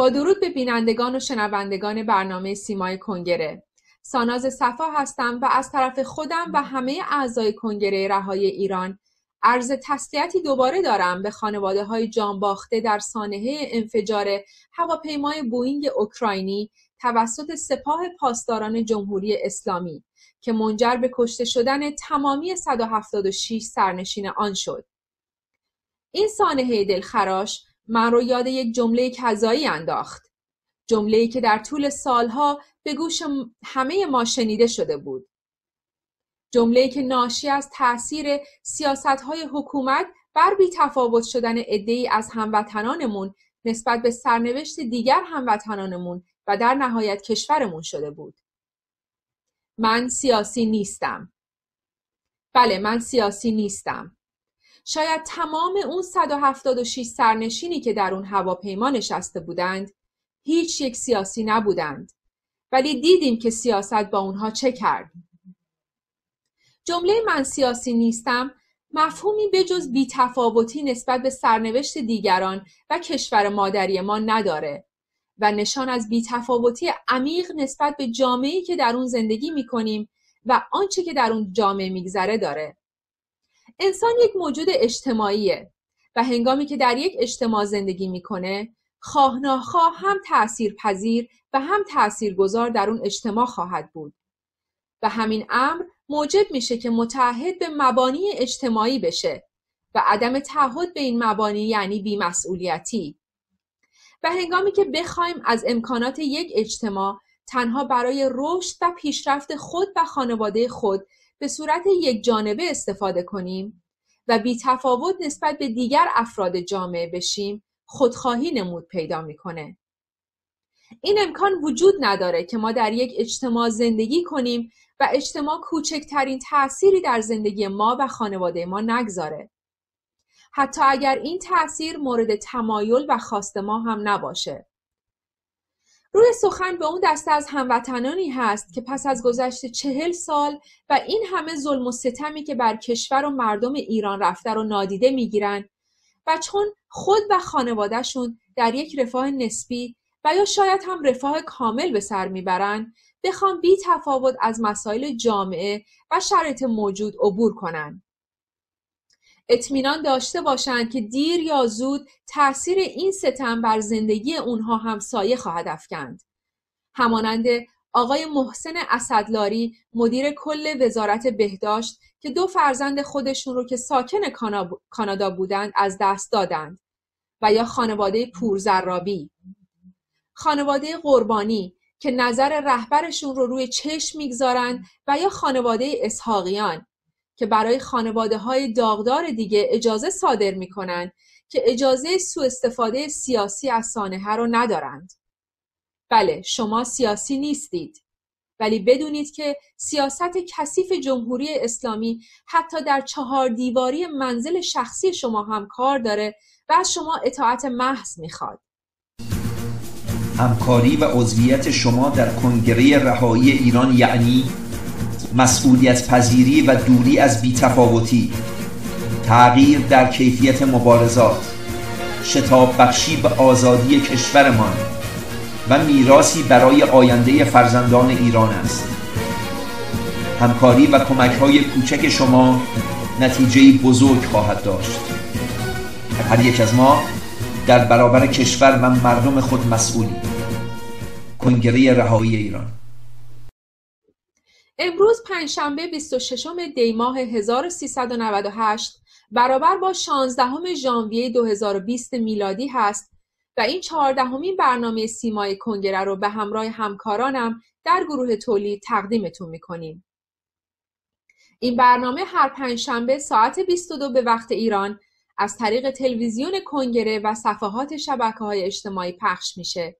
با درود به بینندگان و شنوندگان برنامه سیمای کنگره ساناز صفا هستم و از طرف خودم و همه اعضای کنگره رهای ایران عرض تسلیتی دوباره دارم به خانواده های جانباخته در سانحه انفجار هواپیمای بوینگ اوکراینی توسط سپاه پاسداران جمهوری اسلامی که منجر به کشته شدن تمامی 176 سرنشین آن شد. این سانحه دلخراش من رو یاد یک جمله کذایی انداخت. جمله‌ای که در طول سالها به گوش همه ما شنیده شده بود. جمله‌ای که ناشی از تاثیر سیاستهای حکومت بر بی تفاوت شدن عده‌ای از هموطنانمون نسبت به سرنوشت دیگر هموطنانمون و در نهایت کشورمون شده بود. من سیاسی نیستم. بله من سیاسی نیستم. شاید تمام اون 176 سرنشینی که در اون هواپیما نشسته بودند هیچ یک سیاسی نبودند. ولی دیدیم که سیاست با اونها چه کرد. جمله من سیاسی نیستم مفهومی بجز بیتفاوتی نسبت به سرنوشت دیگران و کشور مادری ما نداره و نشان از بیتفاوتی عمیق نسبت به جامعه‌ای که در اون زندگی می‌کنیم و آنچه که در اون جامعه میگذره داره. انسان یک موجود اجتماعیه و هنگامی که در یک اجتماع زندگی می‌کنه خواه ناخواه هم تأثیر پذیر و هم تأثیر گذار در اون اجتماع خواهد بود. و همین امر موجب میشه که متحد به مبانی اجتماعی بشه و عدم تعهد به این مبانی یعنی بیمسئولیتی. و هنگامی که بخوایم از امکانات یک اجتماع تنها برای رشد و پیشرفت خود و خانواده خود به صورت یک جانبه استفاده کنیم و بی تفاوت نسبت به دیگر افراد جامعه بشیم خودخواهی نمود پیدا می‌کنه. این امکان وجود نداره که ما در یک اجتماع زندگی کنیم و اجتماع کوچکترین تأثیری در زندگی ما و خانواده ما نگذاره. حتی اگر این تأثیر مورد تمایل و خواست ما هم نباشه. روی سخن به اون دسته از هموطنانی هست که پس از گذشت چهل سال و این همه ظلم و ستمی که بر کشور و مردم ایران رفته رو نادیده می‌گیرن و چون خود و خانوادهشون در یک رفاه نسبی و یا شاید هم رفاه کامل به سر می‌برن بخوام بی تفاوت از مسائل جامعه و شرایط موجود عبور کنند. اطمینان داشته باشند که دیر یا زود تاثیر این ستم بر زندگی اونها هم سایه خواهد افکند. همانند آقای محسن اسدلاری مدیر کل وزارت بهداشت که دو فرزند خودشون رو که ساکن کانادا بودند از دست دادند و یا خانواده پورزرابی خانواده قربانی که نظر رهبرشون رو روی چشم می‌گذارند و یا خانواده اسحاقیان که برای خانواده های داغدار دیگه اجازه صادر می‌کنن که اجازه سوء استفاده سیاسی از سانحه رو ندارند. بله شما سیاسی نیستید ولی بدونید که سیاست کثیف جمهوری اسلامی حتی در چهار دیواری منزل شخصی شما هم کار داره و از شما اطاعت محض می‌خواد. همکاری و عضویت شما در کنگره رهایی ایران یعنی مسئولیت پذیری و دوری از بیتفاوتی. تغییر در کیفیت مبارزات. شتاب بخشی به آزادی کشورمان. و میراسی برای آینده فرزندان ایران است. همکاری و کمک های کوچک شما نتیجه بزرگ خواهد داشت. هر یک از ما در برابر کشور و مردم خود مسئولی. کنگره رهایی ایران. امروز پنجشنبه 26 دی ماه 1398 برابر با 16 ژانویه 2020 میلادی هست و این چهاردهمین برنامه سیمای کنگره رو به همراه همکارانم در گروه تولید تقدیمتون می‌کنیم. این برنامه هر پنجشنبه ساعت 22 به وقت ایران از طریق تلویزیون کنگره و صفحات شبکه های اجتماعی پخش میشه.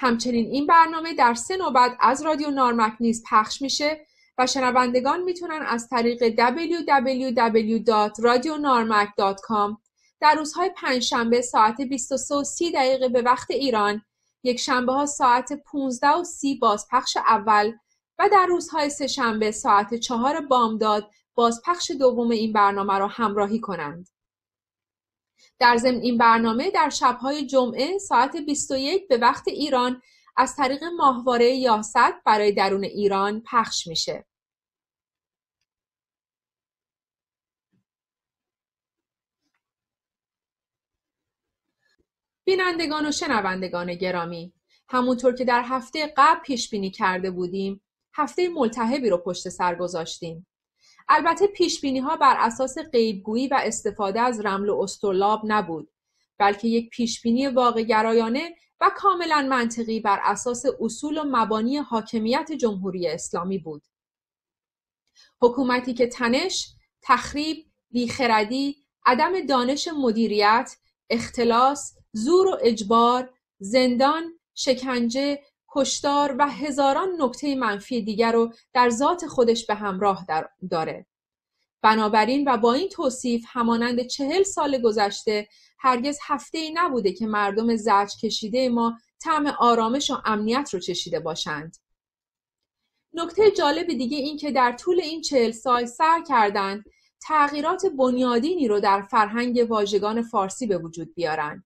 همچنین این برنامه در سه نوبت از رادیو نارمک نیز پخش میشه و شنوندگان می‌تونن از طریق www.radionarmak.com در روزهای پنجشنبه ساعت 23 و 30 دقیقه به وقت ایران، یک شنبه ها ساعت 15 و 30 بازپخش اول و در روزهای سه شنبه ساعت 4 بامداد بازپخش دوم این برنامه را همراهی کنند. در ضمن این برنامه در شبهای جمعه ساعت 21 به وقت ایران از طریق ماهواره یاست برای درون ایران پخش میشه. بینندگان و شنوندگان گرامی همونطور که در هفته قبل پیش بینی کرده بودیم هفته ملتهبی رو پشت سر گذاشتیم البته پیش بینی ها بر اساس غیبگویی و استفاده از رمل و استرلاب نبود بلکه یک پیش بینی واقع گرایانه و کاملا منطقی بر اساس اصول و مبانی حاکمیت جمهوری اسلامی بود. حکومتی که تنش، تخریب، بیخردی، عدم دانش مدیریت، اختلاس، زور و اجبار، زندان، شکنجه، کشتار و هزاران نکته منفی دیگر رو در ذات خودش به همراه داره. بنابراین و با این توصیف همانند چهل سال گذشته هرگز هفته ای نبوده که مردم زرج کشیده ما طعم آرامش و امنیت رو چشیده باشند. نکته جالب دیگه این که در طول این چهل سال سر کردند تغییرات بنیادینی رو در فرهنگ واژگان فارسی به وجود بیارن.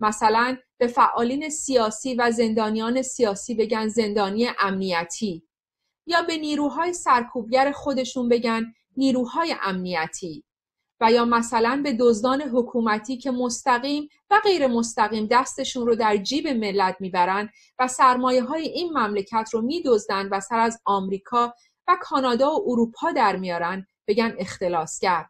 مثلا به فعالین سیاسی و زندانیان سیاسی بگن زندانی امنیتی یا به نیروهای سرکوبگر خودشون بگن نیروهای امنیتی و یا مثلا به دزدان حکومتی که مستقیم و غیر مستقیم دستشون رو در جیب ملت می‌برن و سرمایه های این مملکت رو میدزدن و سر از آمریکا و کانادا و اروپا در میارن بگن اختلاسگر.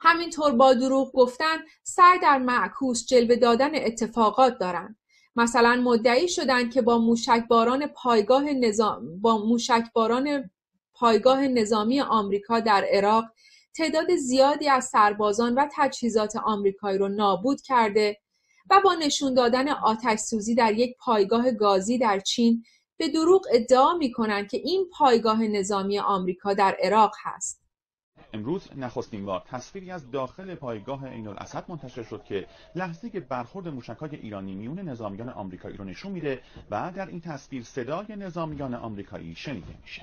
همینطور با دروغ گفتن سعی در معکوس جلوه دادن اتفاقات دارند مثلا مدعی شدند که با موشکباران پایگاه نظام با موشکباران پایگاه نظامی آمریکا در عراق تعداد زیادی از سربازان و تجهیزات آمریکایی را نابود کرده و با نشون دادن آتش سوزی در یک پایگاه گازی در چین به دروغ ادعا می کنند که این پایگاه نظامی آمریکا در عراق هست. امروز نخستین بار تصویری از داخل پایگاه عین الاسد منتشر شد که لحظه که برخورد موشکهای ایرانی میون نظامیان آمریکایی رو نشون میده و در این تصویر صدای نظامیان آمریکایی شنیده میشه.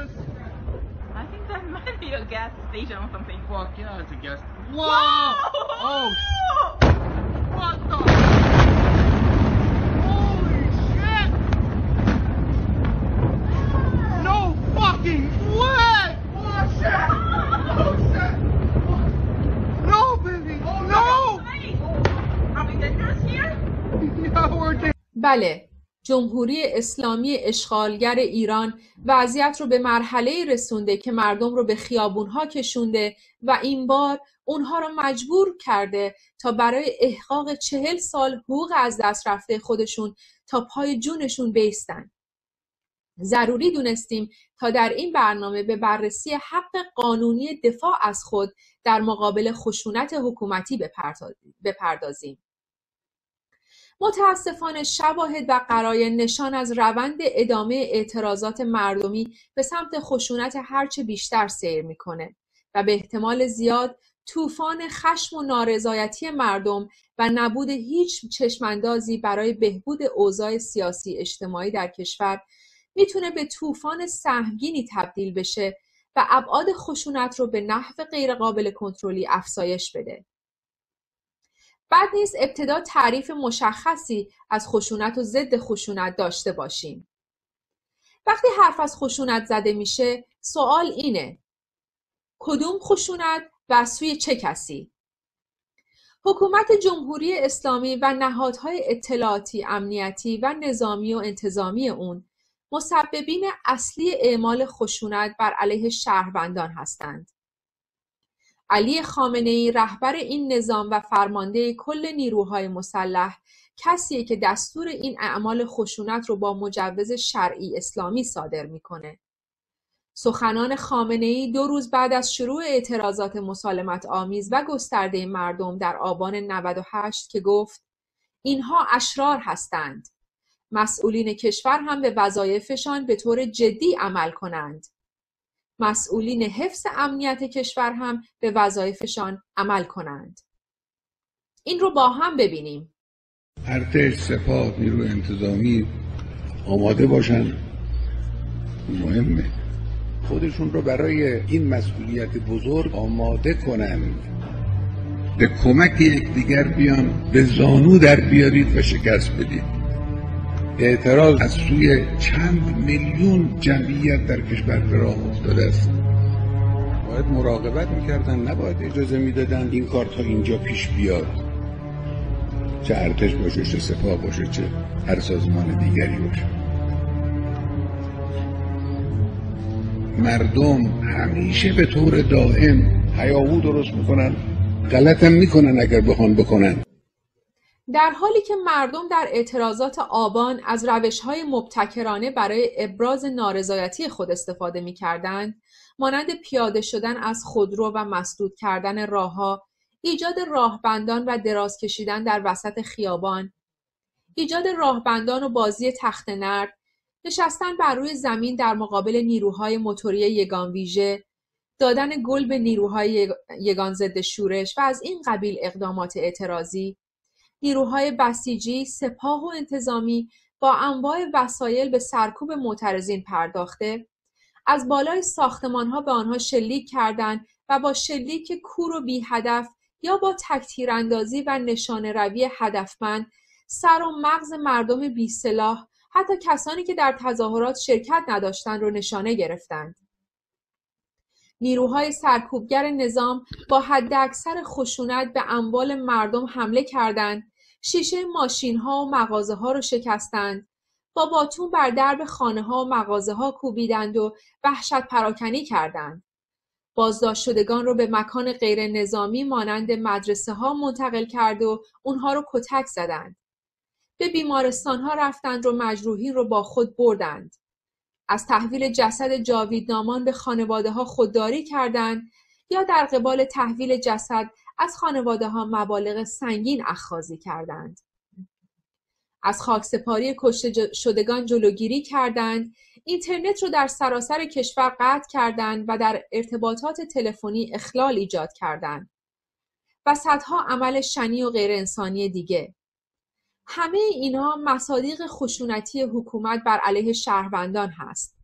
was. I think that might be a gas station or something. Fuck yeah, it's a gas. Whoa! Whoa! Oh! oh جمهوری اسلامی اشغالگر ایران وضعیت رو به مرحله رسونده که مردم رو به خیابونها کشونده و این بار اونها رو مجبور کرده تا برای احقاق چهل سال حقوق از دست رفته خودشون تا پای جونشون بیستن. ضروری دونستیم تا در این برنامه به بررسی حق قانونی دفاع از خود در مقابل خشونت حکومتی بپردازیم. متاسفانه شواهد و قرای نشان از روند ادامه اعتراضات مردمی به سمت خشونت هرچه بیشتر سیر می‌کنه و به احتمال زیاد طوفان خشم و نارضایتی مردم و نبود هیچ چشماندازی برای بهبود اوضاع سیاسی اجتماعی در کشور می‌تونه به طوفان سهمگینی تبدیل بشه و ابعاد خشونت رو به نحو غیرقابل کنترلی افزایش بده. بعد نیست ابتدا تعریف مشخصی از خشونت و ضد خشونت داشته باشیم. وقتی حرف از خشونت زده میشه سوال اینه کدوم خشونت و سوی چه کسی؟ حکومت جمهوری اسلامی و نهادهای اطلاعاتی امنیتی و نظامی و انتظامی اون مسببین اصلی اعمال خشونت بر علیه شهروندان هستند. علی ای رهبر این نظام و فرمانده کل نیروهای مسلح کسیه که دستور این اعمال خشونت رو با مجوز شرعی اسلامی صادر می‌کنه. سخنان ای دو روز بعد از شروع اعتراضات مسالمت آمیز و گسترده مردم در آبان 98 که گفت اینها اشرار هستند مسئولین کشور هم به وظایفشان به طور جدی عمل کنند. مسئولین حفظ امنیت کشور هم به وظایفشان عمل کنند. این رو با هم ببینیم. ارتش سپاه نیروی انتظامی آماده باشن مهمه خودشون رو برای این مسئولیت بزرگ آماده کنند به کمک یکدیگر بیان به زانو در بیارید و شکست بدید اعتراض از سوی چند میلیون جمعیت در کشور به راه افتاده است. باید مراقبت می‌کردن نباید اجازه می‌دادن این کار تا اینجا پیش بیاد. چه ارتش باشه چه سپاه باشه چه هر سازمان دیگری باشه. مردم همیشه به طور دائم هیاهو درست می‌کنن غلطم می‌کنن اگر بخوان بکنن. در حالی که مردم در اعتراضات آبان از روشهای مبتکرانه برای ابراز نارضایتی خود استفاده می‌کردند مانند پیاده شدن از خودرو و مسدود کردن راهها ایجاد راهبندان و دراز کشیدن در وسط خیابان ایجاد راهبندان و بازی تخت نرد نشستن بر روی زمین در مقابل نیروهای موتوری یگان ویژه دادن گل به نیروهای یگان ضد شورش و از این قبیل اقدامات اعتراضی. نیروهای بسیجی سپاه و انتظامی با انواع وسایل به سرکوب معترضین پرداخته از بالای ساختمانها به آنها شلیک کردند و با شلیک کور و بی هدف یا با تکتیراندازی و نشانه روی هدفمند سر و مغز مردم بی سلاح حتی کسانی که در تظاهرات شرکت نداشتند رو نشانه گرفتند. نیروهای سرکوبگر نظام با حداکثر خشونت به اموال مردم حمله کردند، شیشه ماشین ها و مغازه ها رو شکستند، با باتون بر درب خانه ها و مغازه ها کوبیدند و وحشت پراکنی کردند. بازداشت شدگان رو به مکان غیر نظامی مانند مدرسه ها منتقل کرد و اونها رو کتک زدند. به بیمارستان ها رفتند و مجروحین رو با خود بردند. از تحویل جسد جاویدنامان به خانواده ها خودداری کردند یا در قبال تحویل جسد از خانواده ها مبالغ سنگین اخخازی کردند. از خاکسپاری کشته شدگان جلوگیری کردند. اینترنت رو در سراسر کشور قطع کردند و در ارتباطات تلفنی اخلال ایجاد کردند. و صدها عمل شنی و غیر انسانی دیگه. همه اینها مصادیق خشونتی حکومت بر علیه شهروندان هست.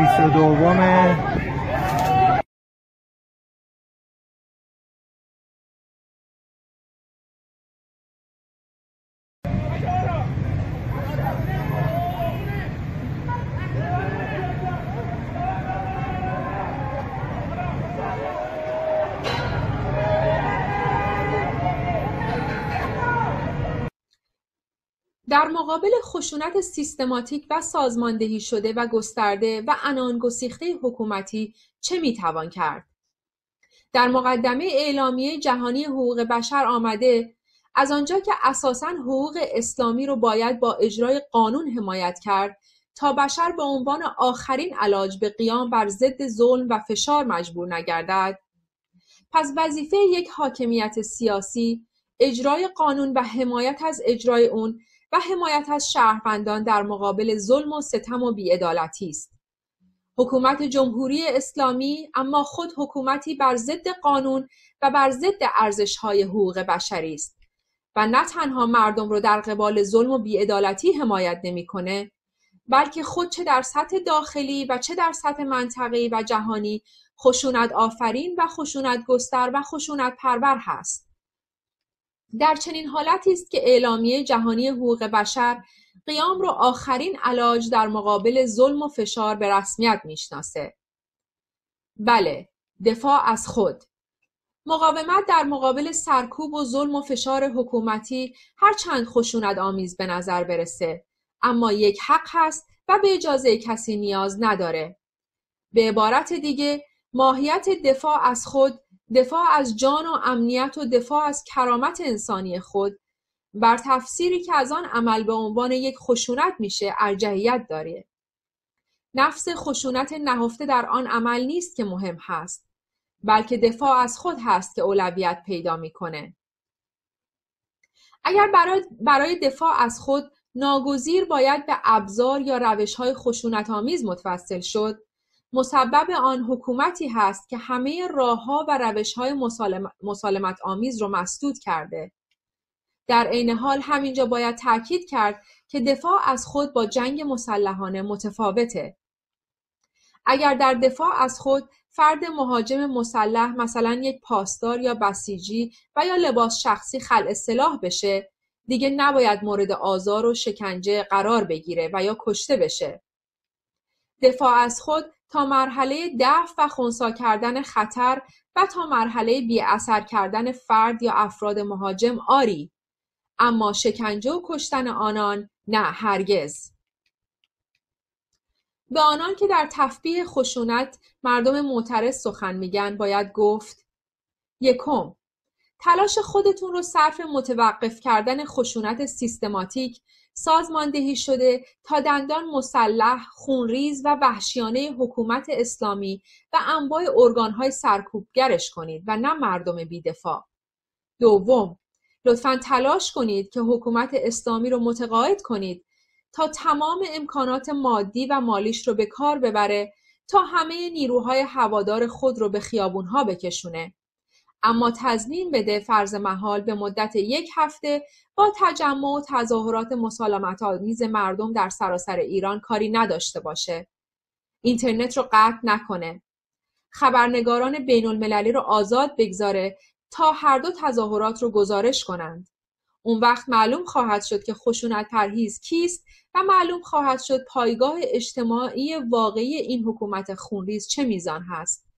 بیست و دوم در مقابل خشونت سیستماتیک و سازماندهی شده و گسترده و عنانگسیخته حکومتی چه می‌توان کرد؟ در مقدمه اعلامیه جهانی حقوق بشر آمده از آنجا که اساساً حقوق اسلامی رو باید با اجرای قانون حمایت کرد تا بشر به عنوان آخرین علاج به قیام بر ضد ظلم و فشار مجبور نگردد پس وظیفه یک حاکمیت سیاسی اجرای قانون و حمایت از اجرای اون و حمایت از شهروندان در مقابل ظلم و ستم و بیعدالتی است. حکومت جمهوری اسلامی اما خود حکومتی بر ضد قانون و بر ضد ارزش‌های حقوق بشری است و نه تنها مردم رو در قبال ظلم و بیعدالتی حمایت نمی‌کنه بلکه خود چه در سطح داخلی و چه در سطح منطقه‌ای و جهانی خشونت آفرین و خشونت گستر و خشونت پرور هست. در چنین حالتی است که اعلامیه جهانی حقوق بشر قیام رو آخرین علاج در مقابل ظلم و فشار به رسمیت می‌شناسه. بله، دفاع از خود. مقاومت در مقابل سرکوب و ظلم و فشار حکومتی هر چند خشونت آمیز به نظر برسه اما یک حق هست و به اجازه کسی نیاز نداره. به عبارت دیگه ماهیت دفاع از خود دفاع از جان و امنیت و دفاع از کرامت انسانی خود بر تفسیری که از آن عمل به عنوان یک خشونت میشه ارجحیت داره. نفس خشونت نهفته در آن عمل نیست که مهم هست بلکه دفاع از خود هست که اولویت پیدا می‌کنه. اگر برای, برای دفاع از خود ناگزیر باید به ابزار یا روش های خشونت آمیز متوسل شد مسبب آن حکومتی هست که همه راهها و روش های مسالمت آمیز رو مسدود کرده. در عین حال همینجا باید تاکید کرد که دفاع از خود با جنگ مسلحانه متفاوته. اگر در دفاع از خود فرد مهاجم مسلح مثلا یک پاسدار یا بسیجی و یا لباس شخصی خلع سلاح بشه دیگه نباید مورد آزار و شکنجه قرار بگیره و یا کشته بشه. دفاع از خود تا مرحله دفع و خونسا کردن خطر و تا مرحله بی اثر کردن فرد یا افراد مهاجم آری. اما شکنجه و کشتن آنان نه هرگز. به آنان که در تفبیه خشونت مردم معترض سخن میگن باید گفت یکم تلاش خودتون رو صرف متوقف کردن خشونت سیستماتیک سازماندهی شده تا دندان مسلح، خونریز و وحشیانه حکومت اسلامی و انواع ارگانهای سرکوبگرش کنید و نه مردم بیدفاع. دوم، لطفا تلاش کنید که حکومت اسلامی رو متقاعد کنید تا تمام امکانات مادی و مالیش رو به کار ببره تا همه نیروهای هوادار خود رو به خیابونها بکشونه. اما تضمین بده فرض محال به مدت یک هفته با تجمع و تظاهرات مسالمت آمیز مردم در سراسر ایران کاری نداشته باشه. اینترنت رو قطع نکنه. خبرنگاران بین المللی رو آزاد بگذاره تا هر دو تظاهرات رو گزارش کنند. اون وقت معلوم خواهد شد که خشونت پرهیز کیست و معلوم خواهد شد پایگاه اجتماعی واقعی این حکومت خونریز چه میزان هست.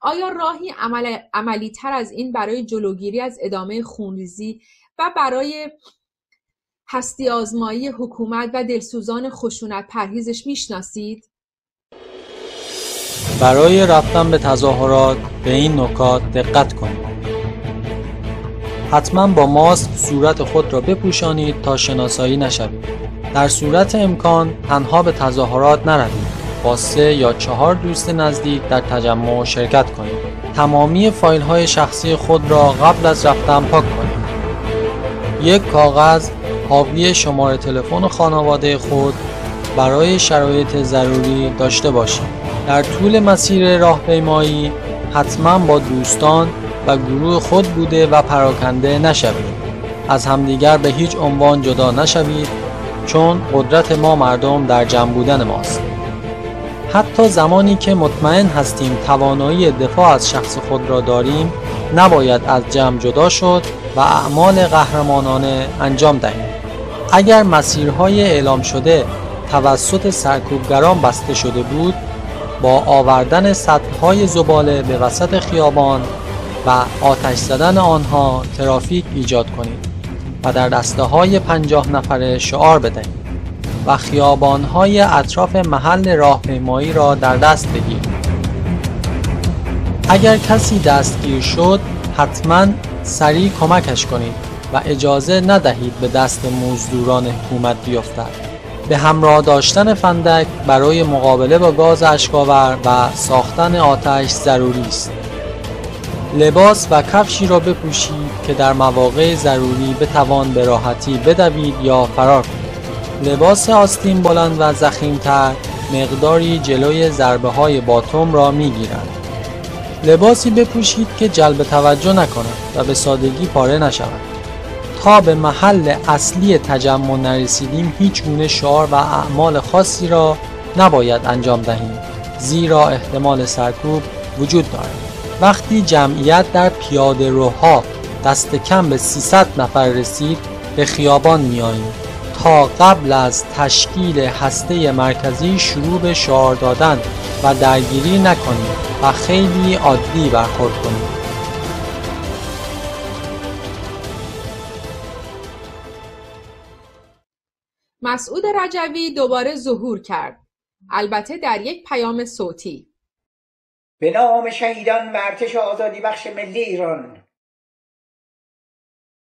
آیا راهی عمل، عملی تر از این برای جلوگیری از ادامه خونریزی و برای هستی آزمایی حکومت و دلسوزان خشونت پرهیزش می‌شناسید؟ برای رفتن به تظاهرات به این نکات دقت کنید. حتما با ماسک صورت خود را بپوشانید تا شناسایی نشوید. در صورت امکان تنها به تظاهرات نروید. با سه یا چهار دوست نزدیک در تجمع شرکت کنید. تمامی فایل های شخصی خود را قبل از رفتن پاک کنید. یک کاغذ حاوی شماره تلفن خانواده خود برای شرایط ضروری داشته باشید. در طول مسیر راهپیمایی حتما با دوستان و گروه خود بوده و پراکنده نشوید. از همدیگر به هیچ عنوان جدا نشوید چون قدرت ما مردم در جمع بودن ماست. حتی زمانی که مطمئن هستیم توانایی دفاع از شخص خود را داریم نباید از جمع جدا شد و اعمال قهرمانانه انجام دهیم. اگر مسیرهای اعلام شده توسط سرکوبگران بسته شده بود با آوردن سطحهای زباله به وسط خیابان و آتش زدن آنها ترافیک ایجاد کنید و در دسته های پنجاه نفره شعار بدهید و خیابانهای اطراف محل راهپیمایی را در دست بگیرید اگر کسی دستگیر شد حتما سریع کمکش کنید و اجازه ندهید به دست مزدوران حکومت بیفتد. به همراه داشتن فندک برای مقابله با گاز اشکاور و ساختن آتش ضروری است. لباس و کفشی را بپوشید که در مواقع ضروری بتوان به راحتی بدوید یا فرار کنید. لباس آستین بلند و زخیمتر مقداری جلوی ضربه های باتوم را می گیرند. لباسی بپوشید که جلب توجه نکند و به سادگی پاره نشود. تا به محل اصلی تجمع نرسیدیم هیچ گونه شعار و اعمال خاصی را نباید انجام دهیم زیرا احتمال سرکوب وجود دارد. وقتی جمعیت در پیاده روها دست کم به 300 نفر رسید به خیابان میاییم تا قبل از تشکیل هسته مرکزی شروع به شعار دادن و درگیری نکنید و خیلی عادی برخورد کنید مسعود رجوی دوباره ظهور کرد. البته در یک پیام صوتی. به نام شهیدان و ارتش آزادی بخش ملی ایران.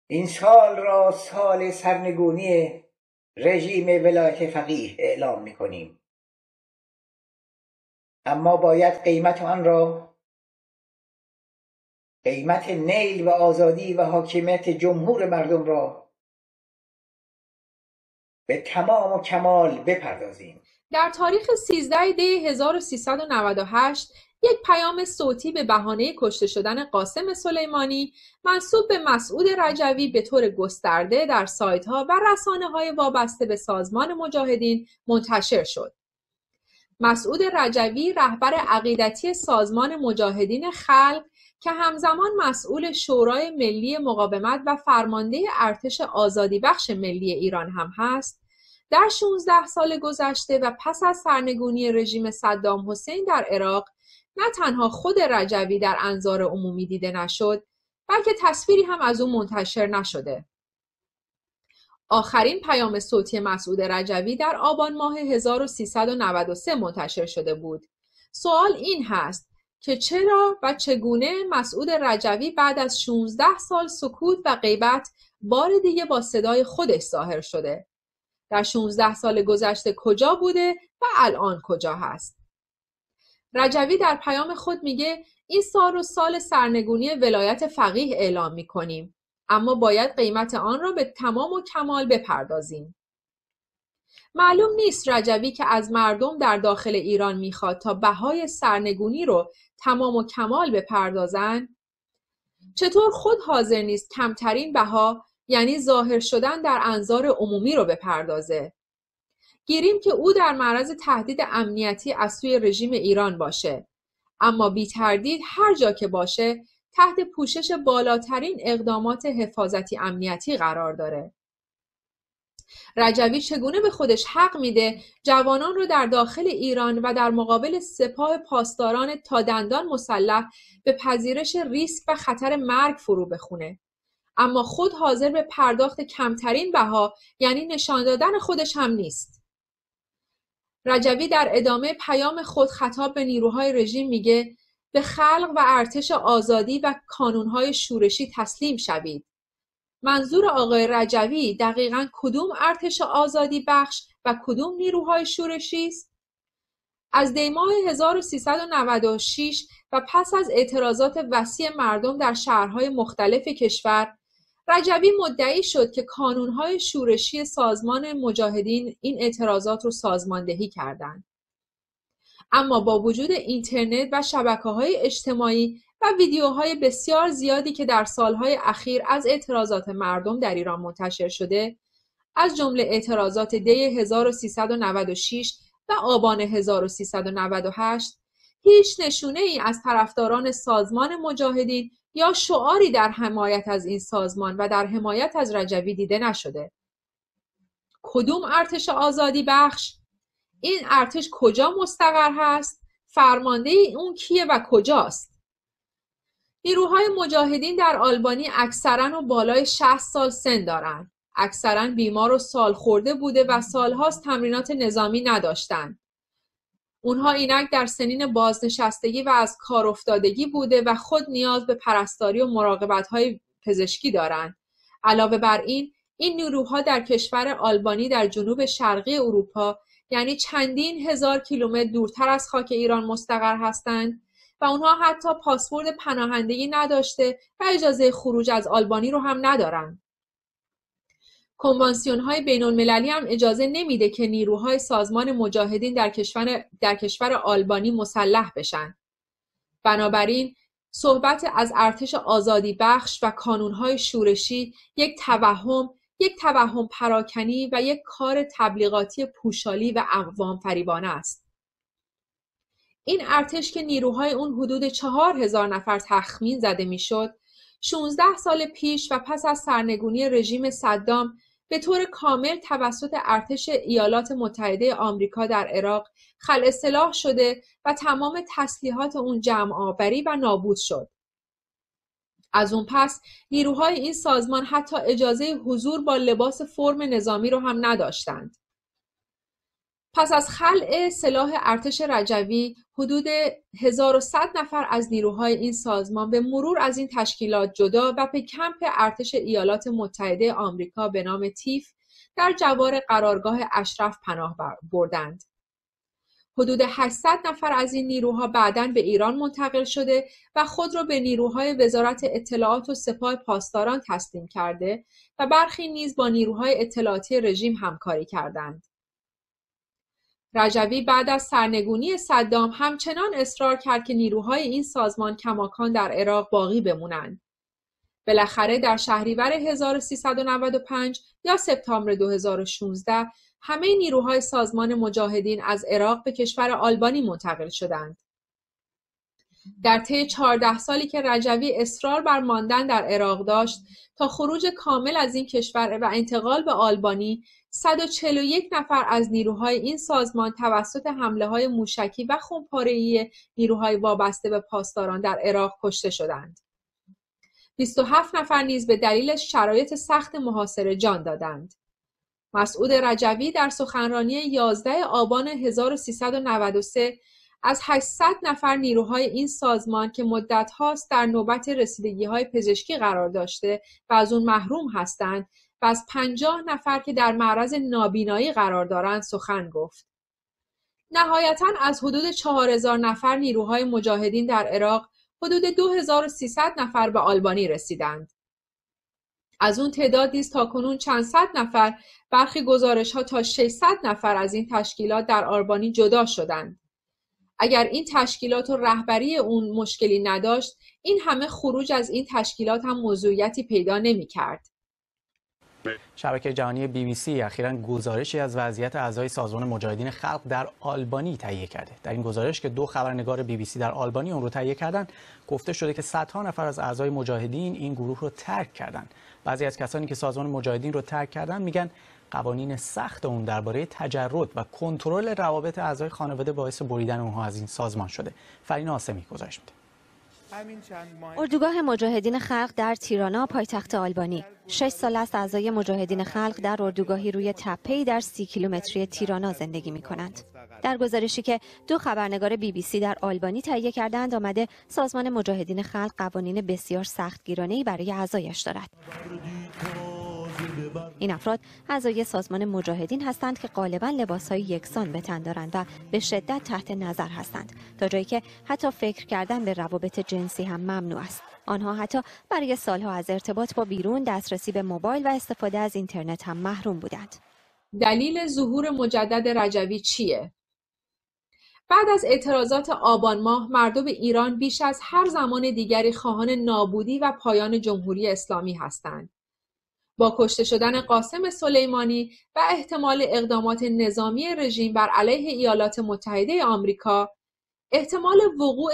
این سال را سال سرنگونی رژیم ولایت فقیه اعلام می کنیم اما باید قیمت آن را قیمت نیل و آزادی و حاکمیت جمهور مردم را به تمام و کمال بپردازیم. در تاریخ 13 دی 1398 یک پیام صوتی به بهانه کشته شدن قاسم سلیمانی منصوب به مسعود رجوی به طور گسترده در سایتها و رسانه های وابسته به سازمان مجاهدین منتشر شد. مسعود رجوی رهبر عقیدتی سازمان مجاهدین خلق که همزمان مسئول شورای ملی مقاومت و فرمانده ارتش آزادی بخش ملی ایران هم هست در 16 سال گذشته و پس از سرنگونی رژیم صدام حسین در عراق نه تنها خود رجوی در انظار عمومی دیده نشد بلکه تصویری هم از او منتشر نشده. آخرین پیام صوتی مسعود رجوی در آبان ماه 1393 منتشر شده بود. سوال این هست که چرا و چگونه مسعود رجوی بعد از 16 سال سکوت و غیبت بار دیگه با صدای خودش ظاهر شده؟ در 16 سال گذشته کجا بوده و الان کجا هست؟ رجوی در پیام خود میگه این سال و سال سرنگونی ولایت فقیه اعلام می‌کنیم. اما باید قیمت آن را به تمام و کمال بپردازیم. معلوم نیست رجوی که از مردم در داخل ایران می‌خواد تا بهای سرنگونی رو تمام و کمال بپردازن. چطور خود حاضر نیست کمترین بها یعنی ظاهر شدن در انظار عمومی رو بپردازه؟ گیریم که او در معرض تهدید امنیتی از سوی رژیم ایران باشه. اما بی تردید هر جا که باشه تحت پوشش بالاترین اقدامات حفاظتی امنیتی قرار داره. رجوی چگونه به خودش حق میده جوانان رو در داخل ایران و در مقابل سپاه پاسداران تا دندان مسلح به پذیرش ریسک و خطر مرگ فرو بخونه؟ اما خود حاضر به پرداخت کمترین بها یعنی نشان دادن خودش هم نیست. رجوی در ادامه پیام خود خطاب به نیروهای رژیم میگه به خلق و ارتش آزادی و کانونهای شورشی تسلیم شوید منظور آقای رجوی دقیقا کدوم ارتش آزادی بخش و کدوم نیروهای شورشی است؟ از دیماه 1396 و پس از اعتراضات وسیع مردم در شهرهای مختلف کشور رجوی مدعی شد که کانونهای شورشی سازمان مجاهدین این اعتراضات رو سازماندهی کردند. اما با وجود اینترنت و شبکه های اجتماعی و ویدیوهای بسیار زیادی که در سالهای اخیر از اعتراضات مردم در ایران منتشر شده از جمله اعتراضات دی 1396 و آبان 1398 هیچ نشونه ای از طرفداران سازمان مجاهدین یا شعاری در حمایت از این سازمان و در حمایت از رجوی دیده نشده. کدوم ارتش آزادی بخش؟ این ارتش کجا مستقر هست؟ فرمانده اون کیه و کجاست؟ نیروهای مجاهدین در آلبانی اکثرا و بالای 60 سال سن دارند اکثرا بیمار و سال خورده بوده و سالهاست تمرینات نظامی نداشتند اونها اینک در سنین بازنشستگی و از کار افتادگی بوده و خود نیاز به پرستاری و مراقبت های پزشکی دارند. علاوه بر این این نیروها در کشور آلبانی در جنوب شرقی اروپا یعنی چندین هزار کیلومتر دورتر از خاک ایران مستقر هستند و اونها حتی پاسپورت پناهندگی نداشته و اجازه خروج از آلبانی رو هم ندارند. کنوانسیون های بین المللی هم اجازه نمیده که نیروهای سازمان مجاهدین در کشور, در کشور آلبانی مسلح بشن. بنابراین صحبت از ارتش آزادی بخش و کانونهای شورشی یک توهم یک توهم پراکنی و یک کار تبلیغاتی پوشالی و اقوام فریبانه است. این ارتش که نیروهای اون حدود چهار هزار نفر تخمین زده می‌شد 16 سال پیش و پس از سرنگونی رژیم صدام به طور کامل توسط ارتش ایالات متحده آمریکا در عراق اصلاح شده و تمام تسلیحات اون جمع آوری و نابود شد. از اون پس نیروهای این سازمان حتی اجازه حضور با لباس فرم نظامی رو هم نداشتند. پس از خلع سلاح ارتش رجوی حدود 1100 نفر از نیروهای این سازمان به مرور از این تشکیلات جدا و به کمپ ارتش ایالات متحده آمریکا به نام تیف در جوار قرارگاه اشرف پناه بردند. حدود 800 نفر از این نیروها بعدا به ایران منتقل شده و خود را به نیروهای وزارت اطلاعات و سپاه پاسداران تسلیم کرده و برخی نیز با نیروهای اطلاعاتی رژیم همکاری کردند. رجوی بعد از سرنگونی صدام همچنان اصرار کرد که نیروهای این سازمان کماکان در عراق باقی بمونند. بالاخره در شهریور 1395 یا سپتامبر 2016 همه نیروهای سازمان مجاهدین از عراق به کشور آلبانی منتقل شدند. در طی 14 سالی که رجوی اصرار بر ماندن در عراق داشت تا خروج کامل از این کشور و انتقال به آلبانی 141 نفر از نیروهای این سازمان توسط حمله های موشکی و خونپارهای نیروهای وابسته به پاسداران در عراق کشته شدند. 27 نفر نیز به دلیل شرایط سخت محاصره جان دادند. مسعود رجوی در سخنرانی 11 آبان 1393 از 800 نفر نیروهای این سازمان که مدت هاست در نوبت رسیدگی های پزشکی قرار داشته و از اون محروم هستند و از 50 نفر که در معرض نابینایی قرار دارند سخن گفت. نهایتا از حدود 4000 نفر نیروهای مجاهدین در عراق حدود 2300 نفر به آلبانی رسیدند. از اون تعداد نیز تاکنون چند صد نفر برخی گزارش ها تا 600 نفر از این تشکیلات در آلبانی جدا شدند. اگر این تشکیلات و رهبری اون مشکلی نداشت این همه خروج از این تشکیلات هم موضوعیتی پیدا نمی کرد. شبکه جهانی بی بی سی اخیرا گزارشی از وضعیت اعضای سازمان مجاهدین خلق در آلبانی تهیه کرده. در این گزارش که دو خبرنگار بی بی سی در آلبانی اون رو تهیه کردن گفته شده که صدها نفر از اعضای مجاهدین این گروه رو ترک کردند بعضی از کسانی که سازمان مجاهدین رو ترک کردن میگن قوانین سخت اون درباره تجرد و کنترل روابط اعضای خانواده باعث بریدن اونها از این سازمان شده. فرین آسمی گزارش میده. اردوگاه مجاهدین خلق در تیرانا پایتخت آلبانی شش سال است اعضای مجاهدین خلق در اردوگاهی روی تپه‌ای در سی کیلومتری تیرانا زندگی می کنند. در گزارشی که دو خبرنگار بی بی سی در آلبانی تهیه کردند آمده سازمان مجاهدین خلق قوانین بسیار سختگیرانه‌ای برای اعضایش دارد. این افراد اعضای سازمان مجاهدین هستند که غالبا لباسهای یکسان به تن دارند و به شدت تحت نظر هستند تا جایی که حتی فکر کردن به روابط جنسی هم ممنوع است. آنها حتی برای سالها از ارتباط با بیرون دسترسی به موبایل و استفاده از اینترنت هم محروم بودند. دلیل ظهور مجدد رجوی چیه؟ بعد از اعتراضات آبان ماه مردم ایران بیش از هر زمان دیگری خواهان نابودی و پایان جمهوری اسلامی هستند. با کشته شدن قاسم سلیمانی و احتمال اقدامات نظامی رژیم بر علیه ایالات متحده آمریکا احتمال وقوع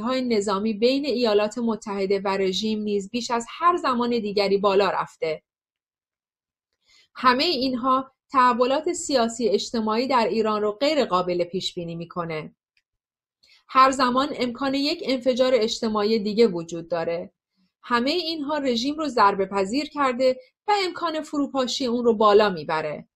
های نظامی بین ایالات متحده و رژیم نیز بیش از هر زمان دیگری بالا رفته. همه اینها تحولات سیاسی اجتماعی در ایران را غیر قابل پیش بینی می‌کنه. هر زمان امکان یک انفجار اجتماعی دیگه وجود داره. همه اینها رژیم رو ضربه پذیر کرده و امکان فروپاشی اون رو بالا می‌بره.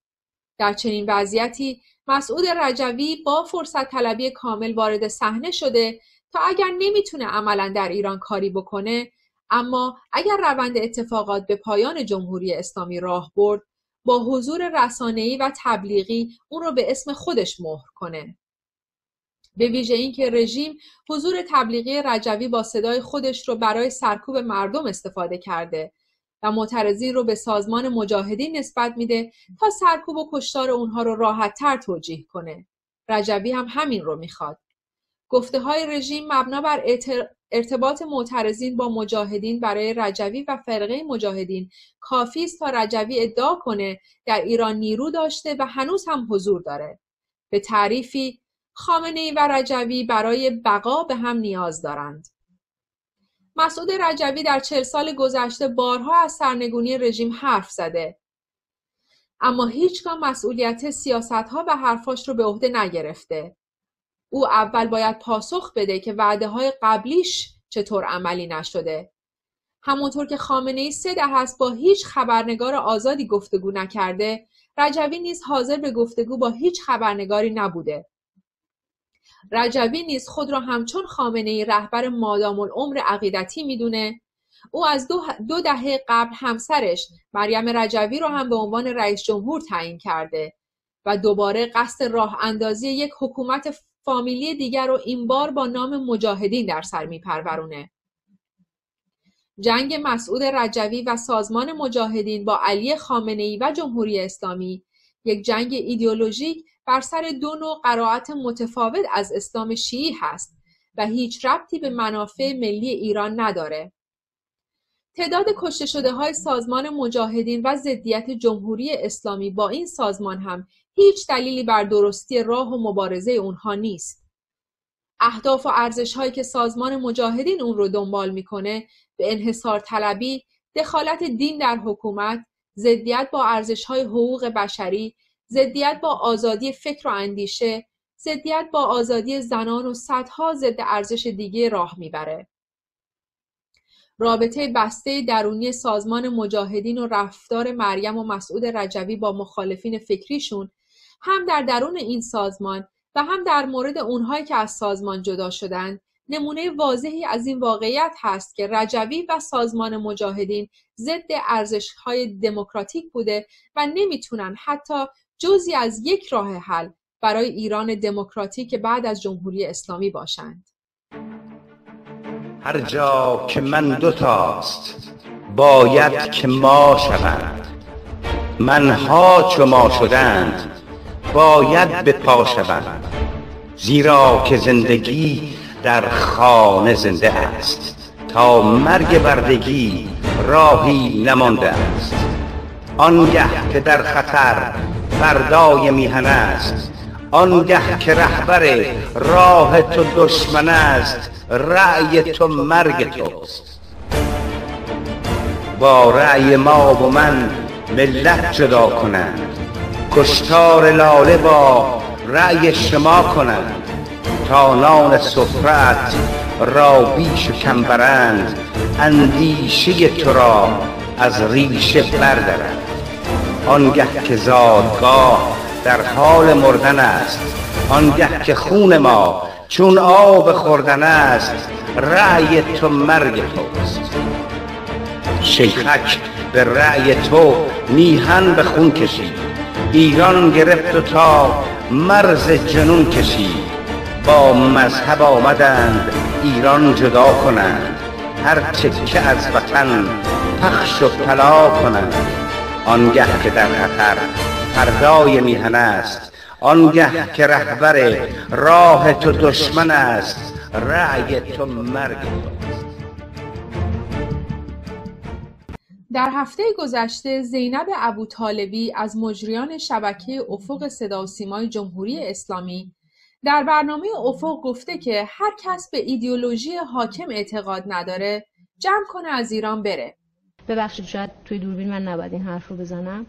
در چنین وضعیتی مسعود رجوی با فرصت طلبی کامل وارد صحنه شده تا اگر نمی‌تونه عملا در ایران کاری بکنه اما اگر روند اتفاقات به پایان جمهوری اسلامی راه برد با حضور رسانه‌ای و تبلیغی اون رو به اسم خودش مهر کنه به ویژه اینکه رژیم حضور تبلیغی رجوی با صدای خودش رو برای سرکوب مردم استفاده کرده و معترضین رو به سازمان مجاهدین نسبت میده تا سرکوب و کشتار اونها رو راحت تر توجیه کنه. رجوی هم همین رو می‌خواد. گفته های رژیم مبنا بر ارتباط معترضین با مجاهدین برای رجوی و فرقه مجاهدین کافی است تا رجوی ادعا کنه در ایران نیرو داشته و هنوز هم حضور داره. به تعریفی ای و رجوی برای بقا به هم نیاز دارند. مسعود رجوی در چل سال گذشته بارها از سرنگونی رژیم حرف زده. اما هیچگاه مسئولیت سیاستها و حرفاش رو به عهده نگرفته. او اول باید پاسخ بده که وعده های قبلیش چطور عملی نشده. همونطور که خامنه ای سه ده با هیچ خبرنگار آزادی گفتگو نکرده رجوی نیز حاضر به گفتگو با هیچ خبرنگاری نبوده رجوی نیز خود را همچون خامنه ای رهبر مادام العمر عقیدتی می‌دونه او از دو, دو دهه قبل همسرش مریم رجوی را هم به عنوان رئیس جمهور تعیین کرده و دوباره قصد راه اندازی یک حکومت فامیلی دیگر رو این بار با نام مجاهدین در سر میپرورونه. جنگ مسعود رجوی و سازمان مجاهدین با علی خامنه‌ای و جمهوری اسلامی یک جنگ ایدئولوژیک بر سر دو نوع قرائت متفاوت از اسلام شیعی هست و هیچ ربطی به منافع ملی ایران نداره. تعداد کشته شده های سازمان مجاهدین و ضدیت جمهوری اسلامی با این سازمان هم هیچ دلیلی بر درستی راه و مبارزه اونها نیست. اهداف و ارزش هایی که سازمان مجاهدین اون رو دنبال می‌کنه به انحصار طلبی، دخالت دین در حکومت، ضدیت با ارزش های حقوق بشری، ضدیت با آزادی فکر و اندیشه، ضدیت با آزادی زنان و صدها ضد ارزش دیگه راه می‌بره. رابطه بسته درونی سازمان مجاهدین و رفتار مریم و مسعود رجوی با مخالفین فکریشون هم در درون این سازمان و هم در مورد اونهایی که از سازمان جدا شدند نمونه واضحی از این واقعیت هست که رجوی و سازمان مجاهدین ضد ارزشهای دموکراتیک بوده و نمی‌تونن حتی جزی از یک راه حل برای ایران دموکراتیک بعد از جمهوری اسلامی باشند. هر جا که من دوتاست باید که ما شوند. منها چو ما شدند باید به پا شوند. زیرا که زندگی در خانه زنده است. تا مرگ بردگی راهی نمانده است. آنگه که در خطر فردای میهن است آنگه که رهبر راه تو دشمن است رأی تو مرگ توست. با رأی ما و من ملت جدا کنند کشتار لاله با رأی شما کنند. تا نان سفرت را بیش کم برند اندیشه تو را از ریشه بردارند آنگه که زادگاه در حال مردن است آنگه که خون ما چون آب خوردن است رأی تو مرگ توست. شیخک به رأی تو میهن به خون کشید ایران گرفت و تا مرز جنون کشید با مذهب آمدند ایران جدا کنند هر چکه از وطن پخش و پلا کنند. آنگه که در خطر فردای میهن است آنگه که رهبر راه تو دشمن است رأی تو مرگ. در هفته گذشته زینب ابوطالبی از مجریان شبکه افق صدا و سیمای جمهوری اسلامی در برنامه افق گفته که هر کس به ایدئولوژی حاکم اعتقاد نداره جمع کنه از ایران بره. ببخشید شاید توی دوربین من نباید این حرف رو بزنم.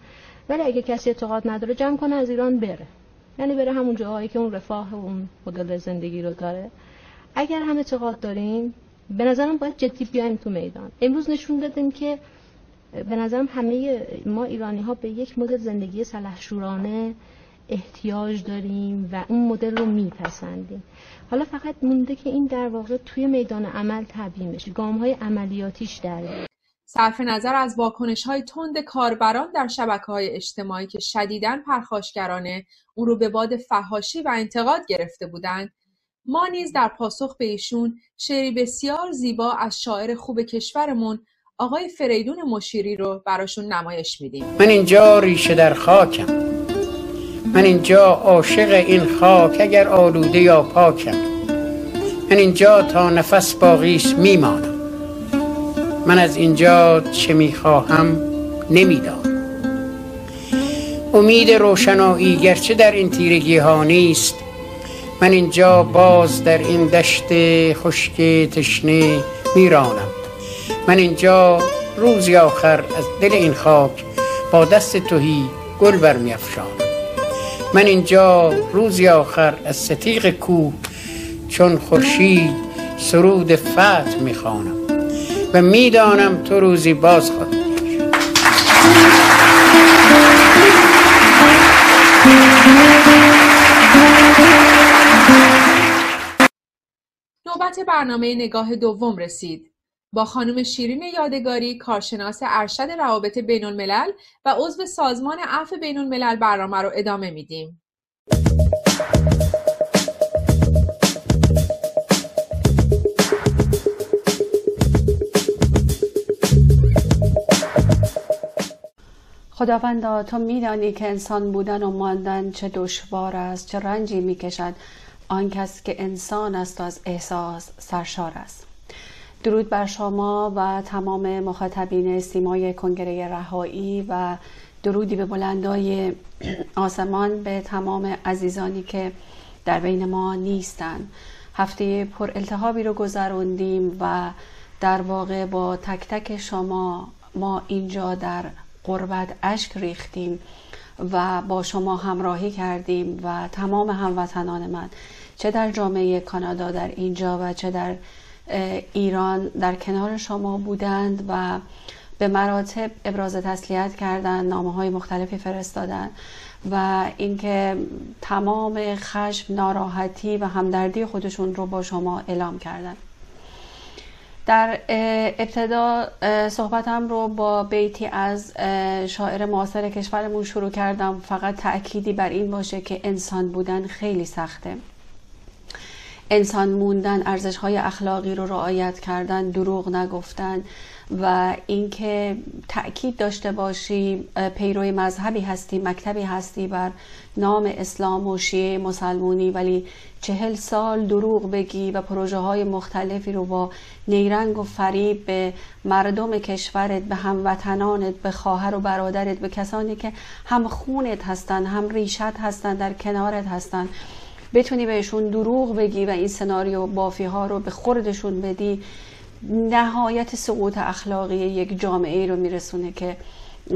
ولی اگه کسی اعتقاد نداره جمع کنه از ایران بره. یعنی بره همون جاهایی که اون رفاه و اون مدل زندگی رو داره. اگر هم اعتقاد داریم به نظرم باید جدی بیایم تو میدان. امروز نشون دادیم که به نظرم همه ما ایرانی ها به یک مدل زندگی سلحشورانه احتیاج داریم و اون مدل رو میپسندیم. حالا فقط مونده که این در واقع توی میدان عمل تبیین بشه. گام های عملیاتیش در صرف نظر از واکنش های تند کاربران در شبکه های اجتماعی که شدیداً پرخاشگرانه اون رو به باد فهاشی و انتقاد گرفته بودند. ما نیز در پاسخ به ایشون شعری بسیار زیبا از شاعر خوب کشورمون آقای فریدون مشیری رو براشون نمایش میدیم. من اینجا ریشه در خاکم. من اینجا عاشق این خاک اگر آلوده یا پاکم. من اینجا تا نفس باقیش میمانم. من از اینجا چه می‌خواهم نمی‌دانم. امید روشنایی گرچه در این تیرگی ها نیست من اینجا باز در این دشت خشک تشنه میرانم. من اینجا روزی آخر از دل این خاک با دست توهی گل برمیافشانم. من اینجا روزی آخر از ستیق کوه چون خورشید سرود فتح می‌خوانم. و می‌دانم تو روزی باز خواهد نوبت برنامه نگاه دوم رسید. با خانم شیرین یادگاری کارشناس ارشد روابط بین الملل و عضو سازمان عفو بین الملل برنامه رو ادامه میدیم. خداوندا تو میدانی که انسان بودن و ماندن چه دشوار است چه رنجی می‌کشد. آن کس که انسان است و از احساس سرشار است. درود بر شما و تمام مخاطبین سیمای کنگره رهایی و درودی به بلندای آسمان به تمام عزیزانی که در بین ما نیستند هفته پر التحابی رو گذروندیم و در واقع با تک تک شما ما اینجا در قربت اشک ریختیم و با شما همراهی کردیم و تمام هموطنان من چه در جامعه کانادا در اینجا و چه در ایران در کنار شما بودند و به مراتب ابراز تسلیت کردند نامه های مختلفی فرستادند و اینکه تمام خشم ناراحتی و همدردی خودشون رو با شما اعلام کردند. در ابتدا صحبتم رو با بیتی از شاعر معاصر کشورمون شروع کردم. فقط تأکیدی بر این باشه که انسان بودن خیلی سخته. انسان موندن ارزش های اخلاقی رو رعایت کردن دروغ نگفتن. و اینکه تاکید داشته باشی پیروی مذهبی هستی مکتبی هستی بر نام اسلام و شیعه مسلمونی ولی چهل سال دروغ بگی و پروژه های مختلفی رو با نیرنگ و فریب به مردم کشورت به هموطنانت به خواهر و برادرت به کسانی که هم خونت هستن هم ریشت هستن در کنارت هستن بتونی بهشون دروغ بگی و این سناریو بافی ها رو به خوردشون بدی. نهایت سقوط اخلاقی یک جامعه رو میرسونه که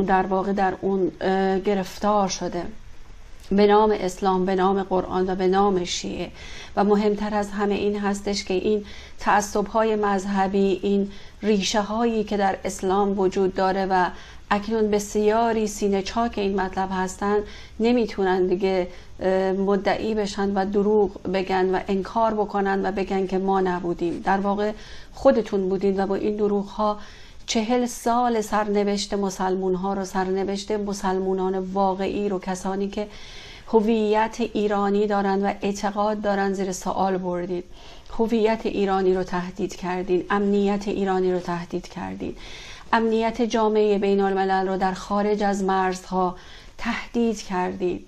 در واقع در اون گرفتار شده. به نام اسلام به نام قرآن و به نام شیعه. و مهمتر از همه این هستش که این تعصب های مذهبی این ریشه هایی که در اسلام وجود داره و اکنون بسیاری سینه چاک این مطلب هستن نمی‌تونن دیگه مدعی بشن و دروغ بگن و انکار بکنن و بگن که ما نبودیم. در واقع خودتون بودین و با این دروغ ها چهل سال سرنوشت مسلمون ها رو سرنوشت مسلمونان واقعی رو کسانی که هویت ایرانی دارن و اعتقاد دارن زیر سوال بردید هویت ایرانی رو تهدید کردین امنیت ایرانی رو تهدید کردین. امنیت جامعه بین الملل رو در خارج از مرزها تهدید کردید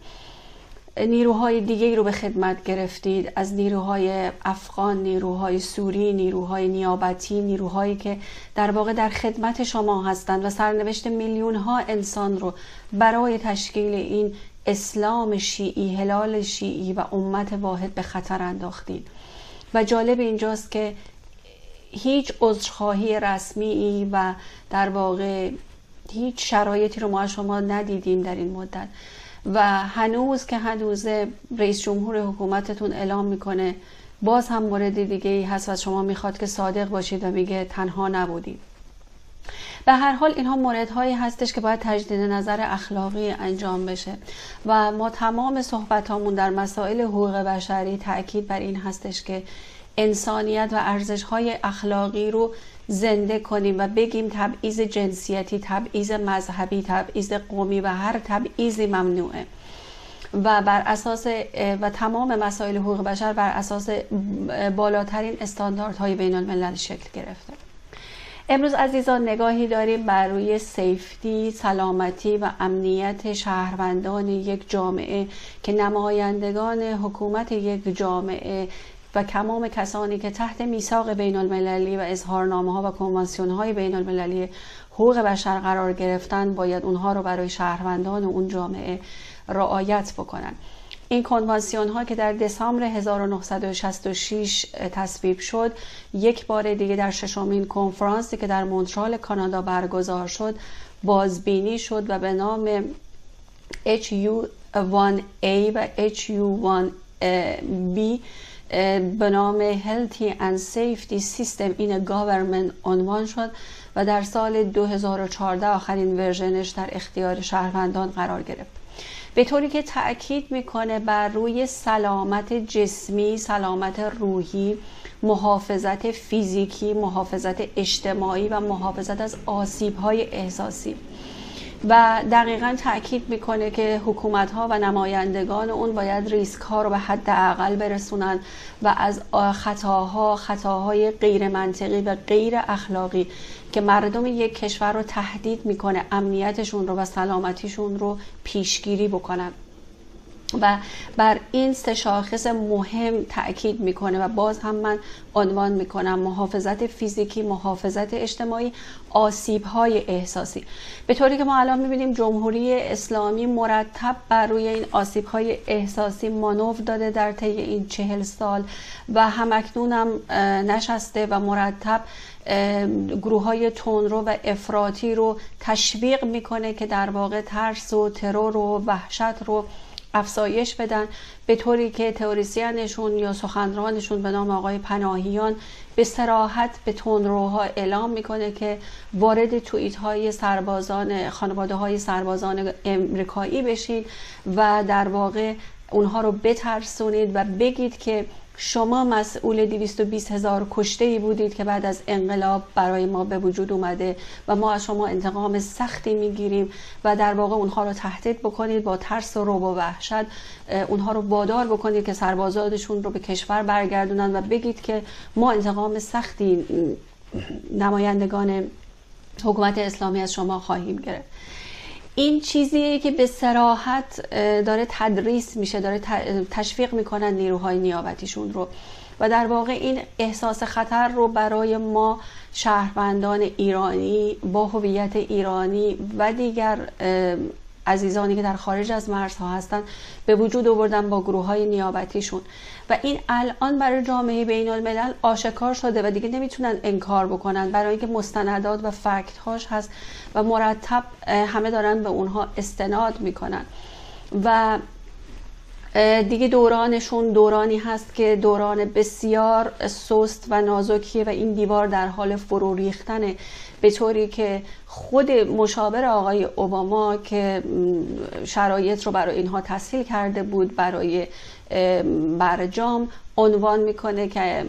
نیروهای دیگه رو به خدمت گرفتید؟ از نیروهای افغان نیروهای سوری نیروهای نیابتی نیروهایی که در واقع در خدمت شما هستند و سرنوشت میلیون ها انسان رو برای تشکیل این اسلام شیعی هلال شیعی و امت واحد به خطر انداختید. و جالب اینجاست که هیچ عذرخواهی رسمی و در واقع هیچ شرایطی رو ما شما ندیدیم در این مدت. و هنوز که هنوز رئیس جمهور حکومتتون اعلام می‌کنه باز هم مورد دیگه ای هست و شما می‌خواد که صادق باشید و میگه تنها نبودید. به هر حال اینها موردهایی هستش که باید تجدید نظر اخلاقی انجام بشه. و ما تمام صحبتامون در مسائل حقوق بشری تاکید بر این هستش که انسانیت و ارزش های اخلاقی رو زنده کنیم و بگیم تبعیض جنسیتی تبعیض مذهبی تبعیض قومی و هر تبعیضی ممنوعه. و بر اساس و تمام مسائل حقوق بشر بر اساس بالاترین استانداردهای بین الملل شکل گرفته. امروز عزیزان نگاهی داریم بر روی سیفتی، سلامتی و امنیت شهروندان یک جامعه که نمایندگان حکومت یک جامعه و تمام کسانی که تحت میثاق بین المللی و اظهارنامه ها و کنوانسیون های بین المللی حقوق بشر قرار گرفتن باید اونها رو برای شهروندان اون جامعه رعایت بکنن. این کنوانسیون ها که در دسامبر 1966 تصویب شد یک بار دیگه در ششمین کنفرانسی که در مونترال کانادا برگزار شد بازبینی شد و به نام HU1A و HU1B به نام Healthy and Safety System in a Government عنوان شد و در سال 2014 آخرین ورژنش در اختیار شهروندان قرار گرفت. به طوری که تاکید می‌کنه بر روی سلامت جسمی سلامت روحی محافظت فیزیکی محافظت اجتماعی و محافظت از آسیب های احساسی. و دقیقا تاکید می‌کنه که حکومت ها و نمایندگان اون باید ریسک ها رو به حد اقل برسونن و از خطاها خطاهای غیر منطقی و غیر اخلاقی که مردم یک کشور رو تهدید می‌کنه امنیتشون رو و سلامتیشون رو پیشگیری بکنن. و بر این سه شاخص مهم تاکید می‌کنه و باز هم من عنوان می‌کنم محافظت فیزیکی محافظت اجتماعی آسیب های احساسی. به طوری که ما الان می‌بینیم جمهوری اسلامی مرتب بر روی این آسیب های احساسی مانور داده در طی این چهل سال و همکنون هم نشسته و مرتب گروه های تونرو و افراطی رو تشویق می‌کنه که در واقع ترس و ترور و وحشت رو افزایش بدن به طوری که تئوریسینشون یا سخنرانشون به نام آقای پناهیان به سراحت به تندروها اعلام می‌کنه که وارد توییت های سربازان خانواده های سربازان امریکایی بشین و در واقع اونها رو بترسونید و بگید که شما مسئول 220 هزار کشته ای بودید که بعد از انقلاب برای ما به وجود اومده و ما از شما انتقام سختی می‌گیریم و در واقع اونها رو تهدید بکنید با ترس و روب و وحشت. اونها رو وادار بکنید که سربازادشون رو به کشور برگردونن و بگید که ما انتقام سختی نمایندگان حکومت اسلامی از شما خواهیم گرفت. این چیزیه که به سراحت داره تدریس میشه داره تشویق می‌کنن نیروهای نیابتیشون رو. و در واقع این احساس خطر رو برای ما شهروندان ایرانی با هویت ایرانی و دیگر عزیزانی که در خارج از مرزها هستند به وجود آوردن با گروه های نیابتیشون. و این الان برای جامعه بین الملل آشکار شده و دیگه نمی‌تونن انکار بکنن. برای اینکه مستندات و فکت هاش هست و مرتب همه دارن به اونها استناد می‌کنن. و دیگه دورانشون دورانی هست که دوران بسیار سست و نازکیه و این دیوار در حال فرو ریختنه. به طوری که خود مشاور آقای اوباما که شرایط رو برای اینها تسهیل کرده بود برای برجام عنوان می‌کنه که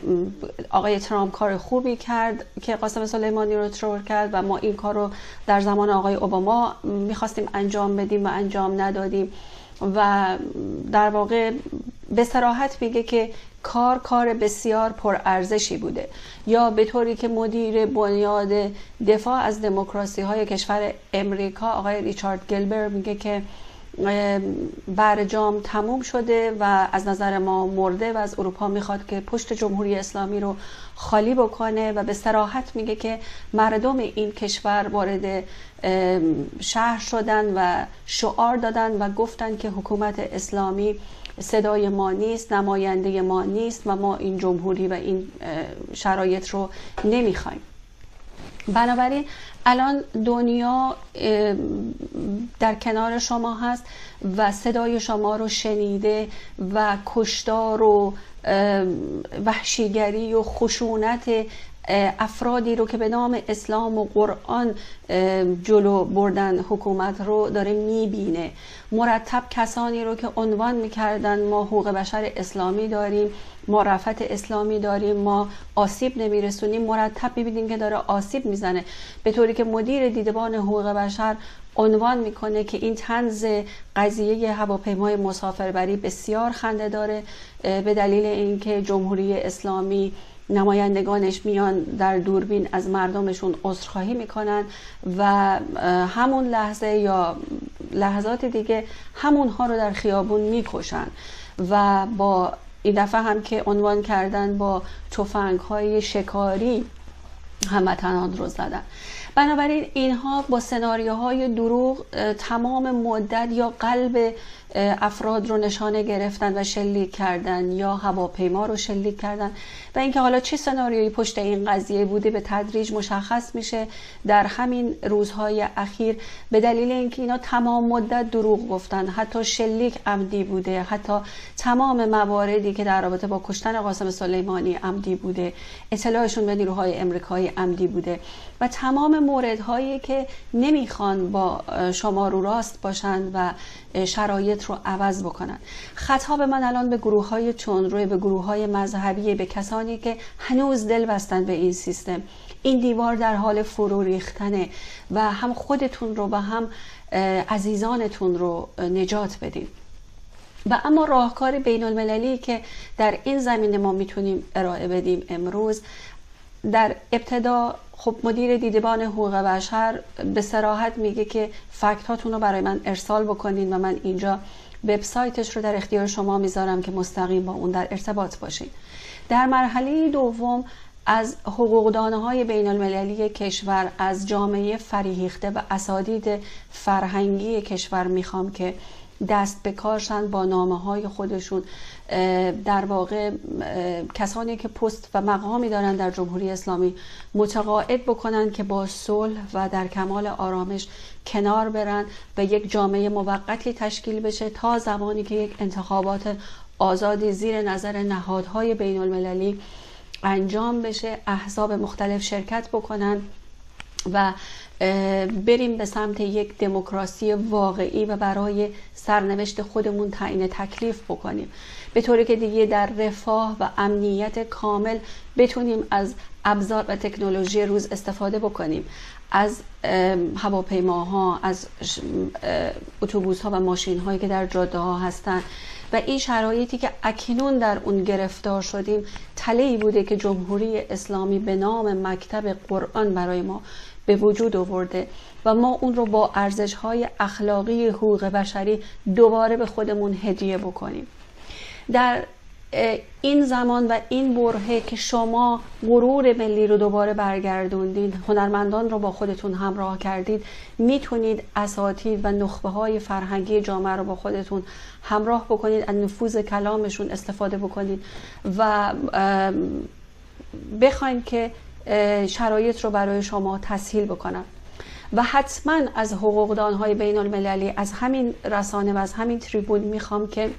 آقای ترامپ کار خوبی کرد که قاسم سلیمانی رو ترور کرد و ما این کار رو در زمان آقای اوباما می‌خواستیم انجام بدیم و انجام ندادیم. و در واقع به سراحت میگه که کار کار بسیار پرارزشی بوده. یا به طوری که مدیر بنیاد دفاع از دموکراسی های کشور امریکا آقای ریچارد گلبر میگه که برجام تموم شده و از نظر ما مرده و از اروپا می‌خواد که پشت جمهوری اسلامی رو خالی بکنه و به سراحت میگه که مردم این کشور وارد شهر شدن و شعار دادن و گفتن که حکومت اسلامی صدای ما نیست نماینده ما نیست و ما این جمهوری و این شرایط رو نمی‌خوایم. بنابراین الان دنیا در کنار شما هست و صدای شما رو شنیده و کشتار و وحشیگری و خشونت افرادی رو که به نام اسلام و قرآن جلو بردن حکومت رو داره می‌بینه. مرتب کسانی رو که عنوان می‌کردن ما حقوق بشر اسلامی داریم ما رفت اسلامی داریم ما آسیب نمیرسونیم مرتب می‌بینیم که داره آسیب می‌زنه. به طوری که مدیر دیدبان حقوق بشر عنوان می‌کنه که این تنز قضیه هواپیمای مسافربری بسیار خنده داره به دلیل اینکه جمهوری اسلامی نمایندگانش میان در دوربین از مردمشون عذرخواهی می‌کنن و همون لحظه یا لحظات دیگه همونها رو در خیابون می‌کشن و با این دفعه هم که عنوان کردن با تفنگ های شکاری هموطنان رو زدن. بنابراین اینها با سناریوهای دروغ تمام مدت یا قلب افراد رو نشانه گرفتن و شلیک کردن یا هواپیما رو شلیک کردن و اینکه حالا چه سناریویی پشت این قضیه بوده به تدریج مشخص میشه در همین روزهای اخیر. به دلیل اینکه اینا تمام مدت دروغ گفتن حتی شلیک عمدی بوده حتی تمام مواردی که در رابطه با کشتن قاسم سلیمانی عمدی بوده اطلاعشون به نیروهای امریکایی عمدی بوده و تمام موردهایی که نمی‌خوان با شما رو راست باشند و شرایط رو عوض بکنن. خطاب من الان به گروه های روی به گروه های مذهبی به کسانی که هنوز دل بستن به این سیستم. این دیوار در حال فرو ریختنه و هم خودتون رو و هم عزیزانتون رو نجات بدید و اما راهکار بین المللی که در این زمینه ما می‌تونیم ارائه بدیم امروز در ابتدا خب مدیر دیدبان حقوق بشر به سراحت میگه که فکت هاتون رو برای من ارسال بکنین و من اینجا وبسایتش رو در اختیار شما می‌ذارم که مستقیم با اون در ارتباط باشین. در مرحله دوم از حقوقدانه های بین المللی کشور از جامعه فریهیخته و اسادید فرهنگی کشور می‌خوام که دست به کارشن با نامه های خودشون در واقع کسانی که پست و مقامی دارن در جمهوری اسلامی متقاعد بکنن که با صلح و در کمال آرامش کنار برن و یک جامعه موقتی تشکیل بشه تا زمانی که یک انتخابات آزادی زیر نظر نهادهای بین المللی انجام بشه احزاب مختلف شرکت بکنن و بریم به سمت یک دموکراسی واقعی و برای سرنوشت خودمون تعیین تکلیف بکنیم. به طوری که دیگه در رفاه و امنیت کامل بتونیم از ابزار و تکنولوژی روز استفاده بکنیم. از هواپیماها از اتوبوس ها و ماشین هایی که در جاده ها هستند و این شرایطی که اکنون در اون گرفتار شدیم تله بوده که جمهوری اسلامی به نام مکتب قرآن برای ما به وجود آورده و ما اون رو با ارزش های اخلاقی حقوق بشری دوباره به خودمون هدیه بکنیم. در این زمان و این برهه که شما غرور ملی رو دوباره برگردوندید هنرمندان رو با خودتون همراه کردید می‌تونید اساتید و نخبه های فرهنگی جامعه رو با خودتون همراه بکنید از نفوذ کلامشون استفاده بکنید و بخواید که شرایط رو برای شما تسهیل بکنم. و حتما از حقوقدان های بین المللی از همین رسانه و از همین تریبون می‌خوام که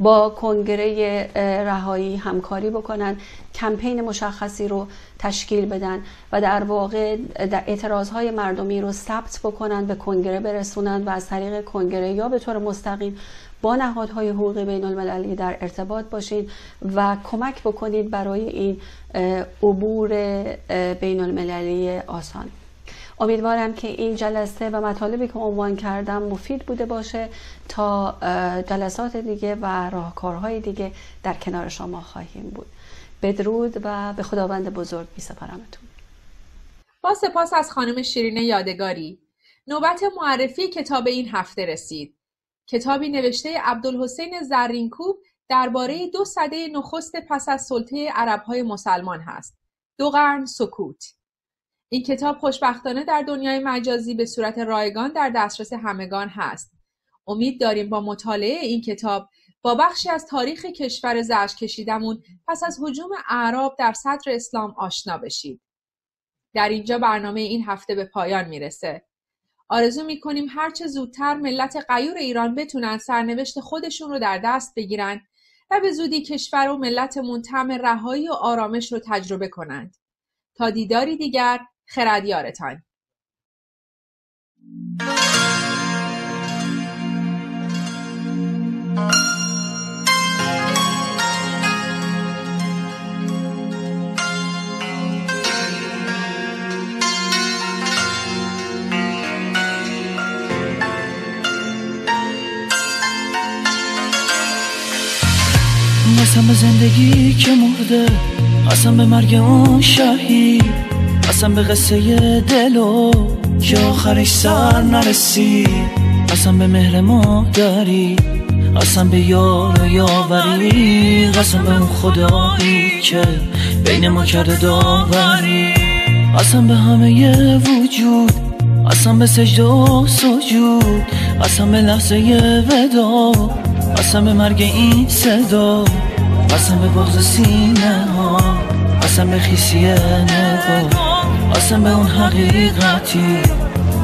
با کنگره رهایی همکاری بکنن کمپین مشخصی رو تشکیل بدن و در واقع اعتراض های مردمی رو ثبت بکنن به کنگره برسونن و از طریق کنگره یا به طور مستقیم با نهادهای حقوقی بین المللی در ارتباط باشید و کمک بکنید برای این عبور بین المللی آسان. امیدوارم که این جلسه و مطالبی که عنوان کردم مفید بوده باشه تا جلسات دیگه و راهکارهای دیگه در کنار شما خواهیم بود. بدرود و به خداوند بزرگ می سپارمتون. با سپاس از خانم شیرین یادگاری. نوبت معرفی کتاب این هفته رسید. کتابی نوشته عبدالحسین زرینکوب درباره دو سده نخست پس از سلطه عربهای مسلمان هست. دو قرن سکوت. این کتاب خوشبختانه در دنیای مجازی به صورت رایگان در دسترس همگان هست. امید داریم با مطالعه این کتاب با بخشی از تاریخ کشور زرش کشیدمون پس از حجوم اعراب در صدر اسلام آشنا بشید. در اینجا برنامه این هفته به پایان می‌رسه. آرزو می‌کنیم هرچه زودتر ملت غیور ایران بتونن سرنوشت خودشون رو در دست بگیرن و به زودی کشور و ملتمون طعم رهایی و آرامش رو تجربه کنند. تا دیداری دیگر خردیارتان قسم به زندگی که مرده قسم به مرگ اون شهید قسم به قصه دلو که آخرش سر نرسی. قسم به مهر مادری قسم به یار و یاوری قسم به اون خدایی که بین ما کرده داوری. قسم به همه وجود قسم به سجده و سجود قسم به لحظه ودا. قسم به مرگ این صدا قسم به بغض سینه ها قسم به خیسی نگاه قسم به اون حقیقتی.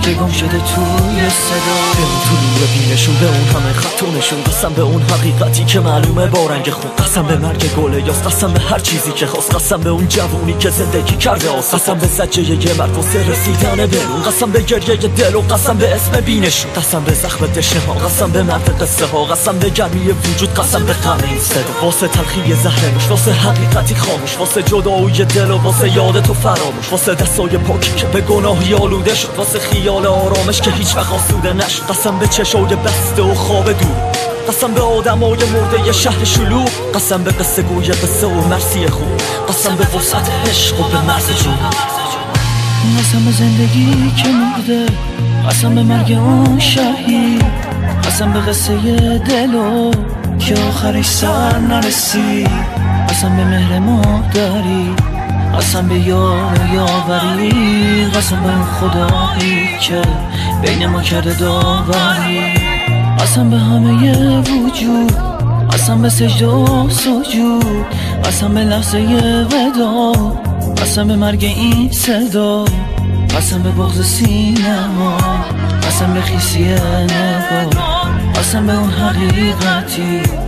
که گم شده توی صدا به اون طلوع بینشون به اون همه خطونشون قسم به اون حقیقتی که معلومه با رنگ خون قسم به مرگ گله یاست قسم به هر چیزی که خواست قسم به اون جوونی که زندگی کرده آس قسم به زجه یه مرد واسه رسیدن برون قسم به گریه دل و قسم به اسم بینشون قسم به زخم دشنه ها قسم به مرد قصه ها قسم به گرمی وجود قسم به غم این صدا واسه تلخی زهر موش واسه حقیقتی خاموش واسه جدایی دل و واسه یاد تو فراموش واسه دستای پاکی که به گناهی آلوده شد واسه خیال آرامش که هیچ وقت آسوده نشد. قسم به چشای بسته و خواب دور. قسم به آدمای مرده یه شهر شلوغ. قسم به قصه گوی قصه و مرسی خوب. قسم به وسعت عشق و به مرز جون قسم به زندگی که مرده. قسم به مرگ اون شهید. قسم به قصه دل و که آخرش سر نرسی قسم به مهر مادری قسم به یار و یاوری قسم به خدایی که بین ما کرده داوری. قسم به همه وجود قسم به سجده و سجود قسم به لحظه ودا قسم به مرگ این صدا. قسم به بغض سینما قسم به خیسی نگاه قسم به اون حقیقتی.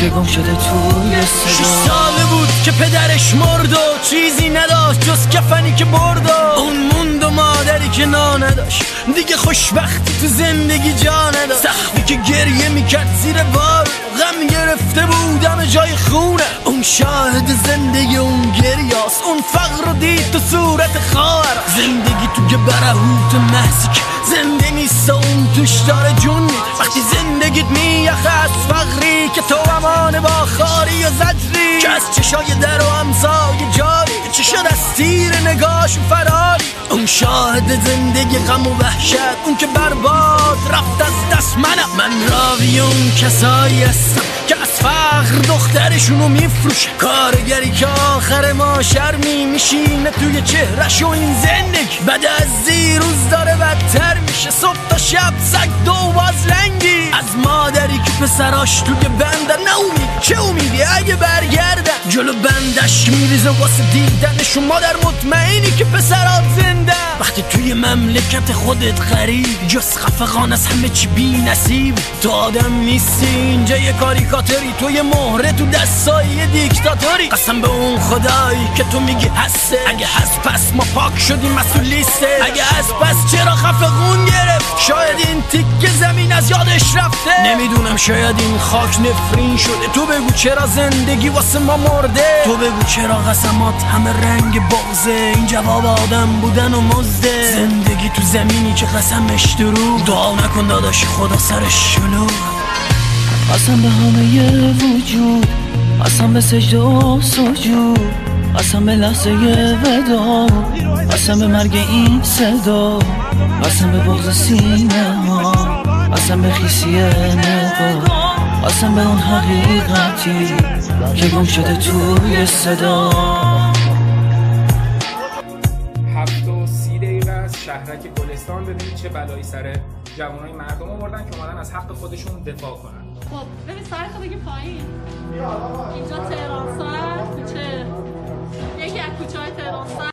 که گم شده توی شش صدا ساله بود که پدرش مرد و چیزی نداشت جز کفنی که برد و اون موند و مادری که نا نداشت. دیگه خوشبختی تو زندگی جا نداشت. سخفی که گریه می‌کرد زیر بار غم گرفته بودم جای خونه. اون شاهد زندگی اون گریاست اون فقر رو دید تو صورت خواهر زندگی توی برهوت محضی که زنده نیست اون توش داره جون میده. وقتی زندگیت میخه از فقری که تو امان با خاری و زجری. که از چشای در و همسای جاری. چه شد از تیر نگاش فراری اون شاهد زندگی غم و وحشت اون که برباد رفت از دست منم. من راوی اون کسایی هستم که از فقر دخترشونو میفروشه. کارگری که آخر ما شرمی میشینه توی چهرش و این زندگی. بعد از دیروز داره بدتر میشه. صبح تا شب سگ دو باز لنگی. از مادری که پسراش توی بندن نه امید چه امیدی؟ اگه برگردن جلو بندش میریزه واسه دیدنشون مادر مطمئنی که پسرات زنده. وقتی توی مملکت خودت غریب جز خفقان از همه چی بی نصیب. تو آدم نیستی اینجا یه کاریکاتوری. تو مهره تو دستای دیکتاتوری. قسم به اون خدایی که تو میگی هسته. اگه هست پس ما پاک شدیم مسئول لیسته. اگه هست پس چرا خفقون گرفت؟ شاید این تیک زمین از یادش رفته. نمی‌دونم شاید این خاک نفرین شده. تو بگو چرا زندگی واسه ما مرده تو بگو چرا قسمات همه رنگ بغزه این جواب آدم بودن و مزده. زندگی تو زمینی که قسمش دروغ. دعا نکن داداش خدا سرش شلوغ. قسم به همه وجود. قسم به سجده و سجود. قسم به لحظه ودا. قسم به مرگ این صدا. قسم به بغض سینه ها قسم به خیسی نگاه قسم به اون حقیقتی. که گم شده توی صدا. هفت و سی دقیقه از شهرک گلستان ببینید چه بلایی سر جوانای مردم آوردن که اومدن از حق خودشون دفاع کنن. خب ببین سرتو بگی پایین. اینجا تهران سر کوچه یکی از کوچه های تهران سر.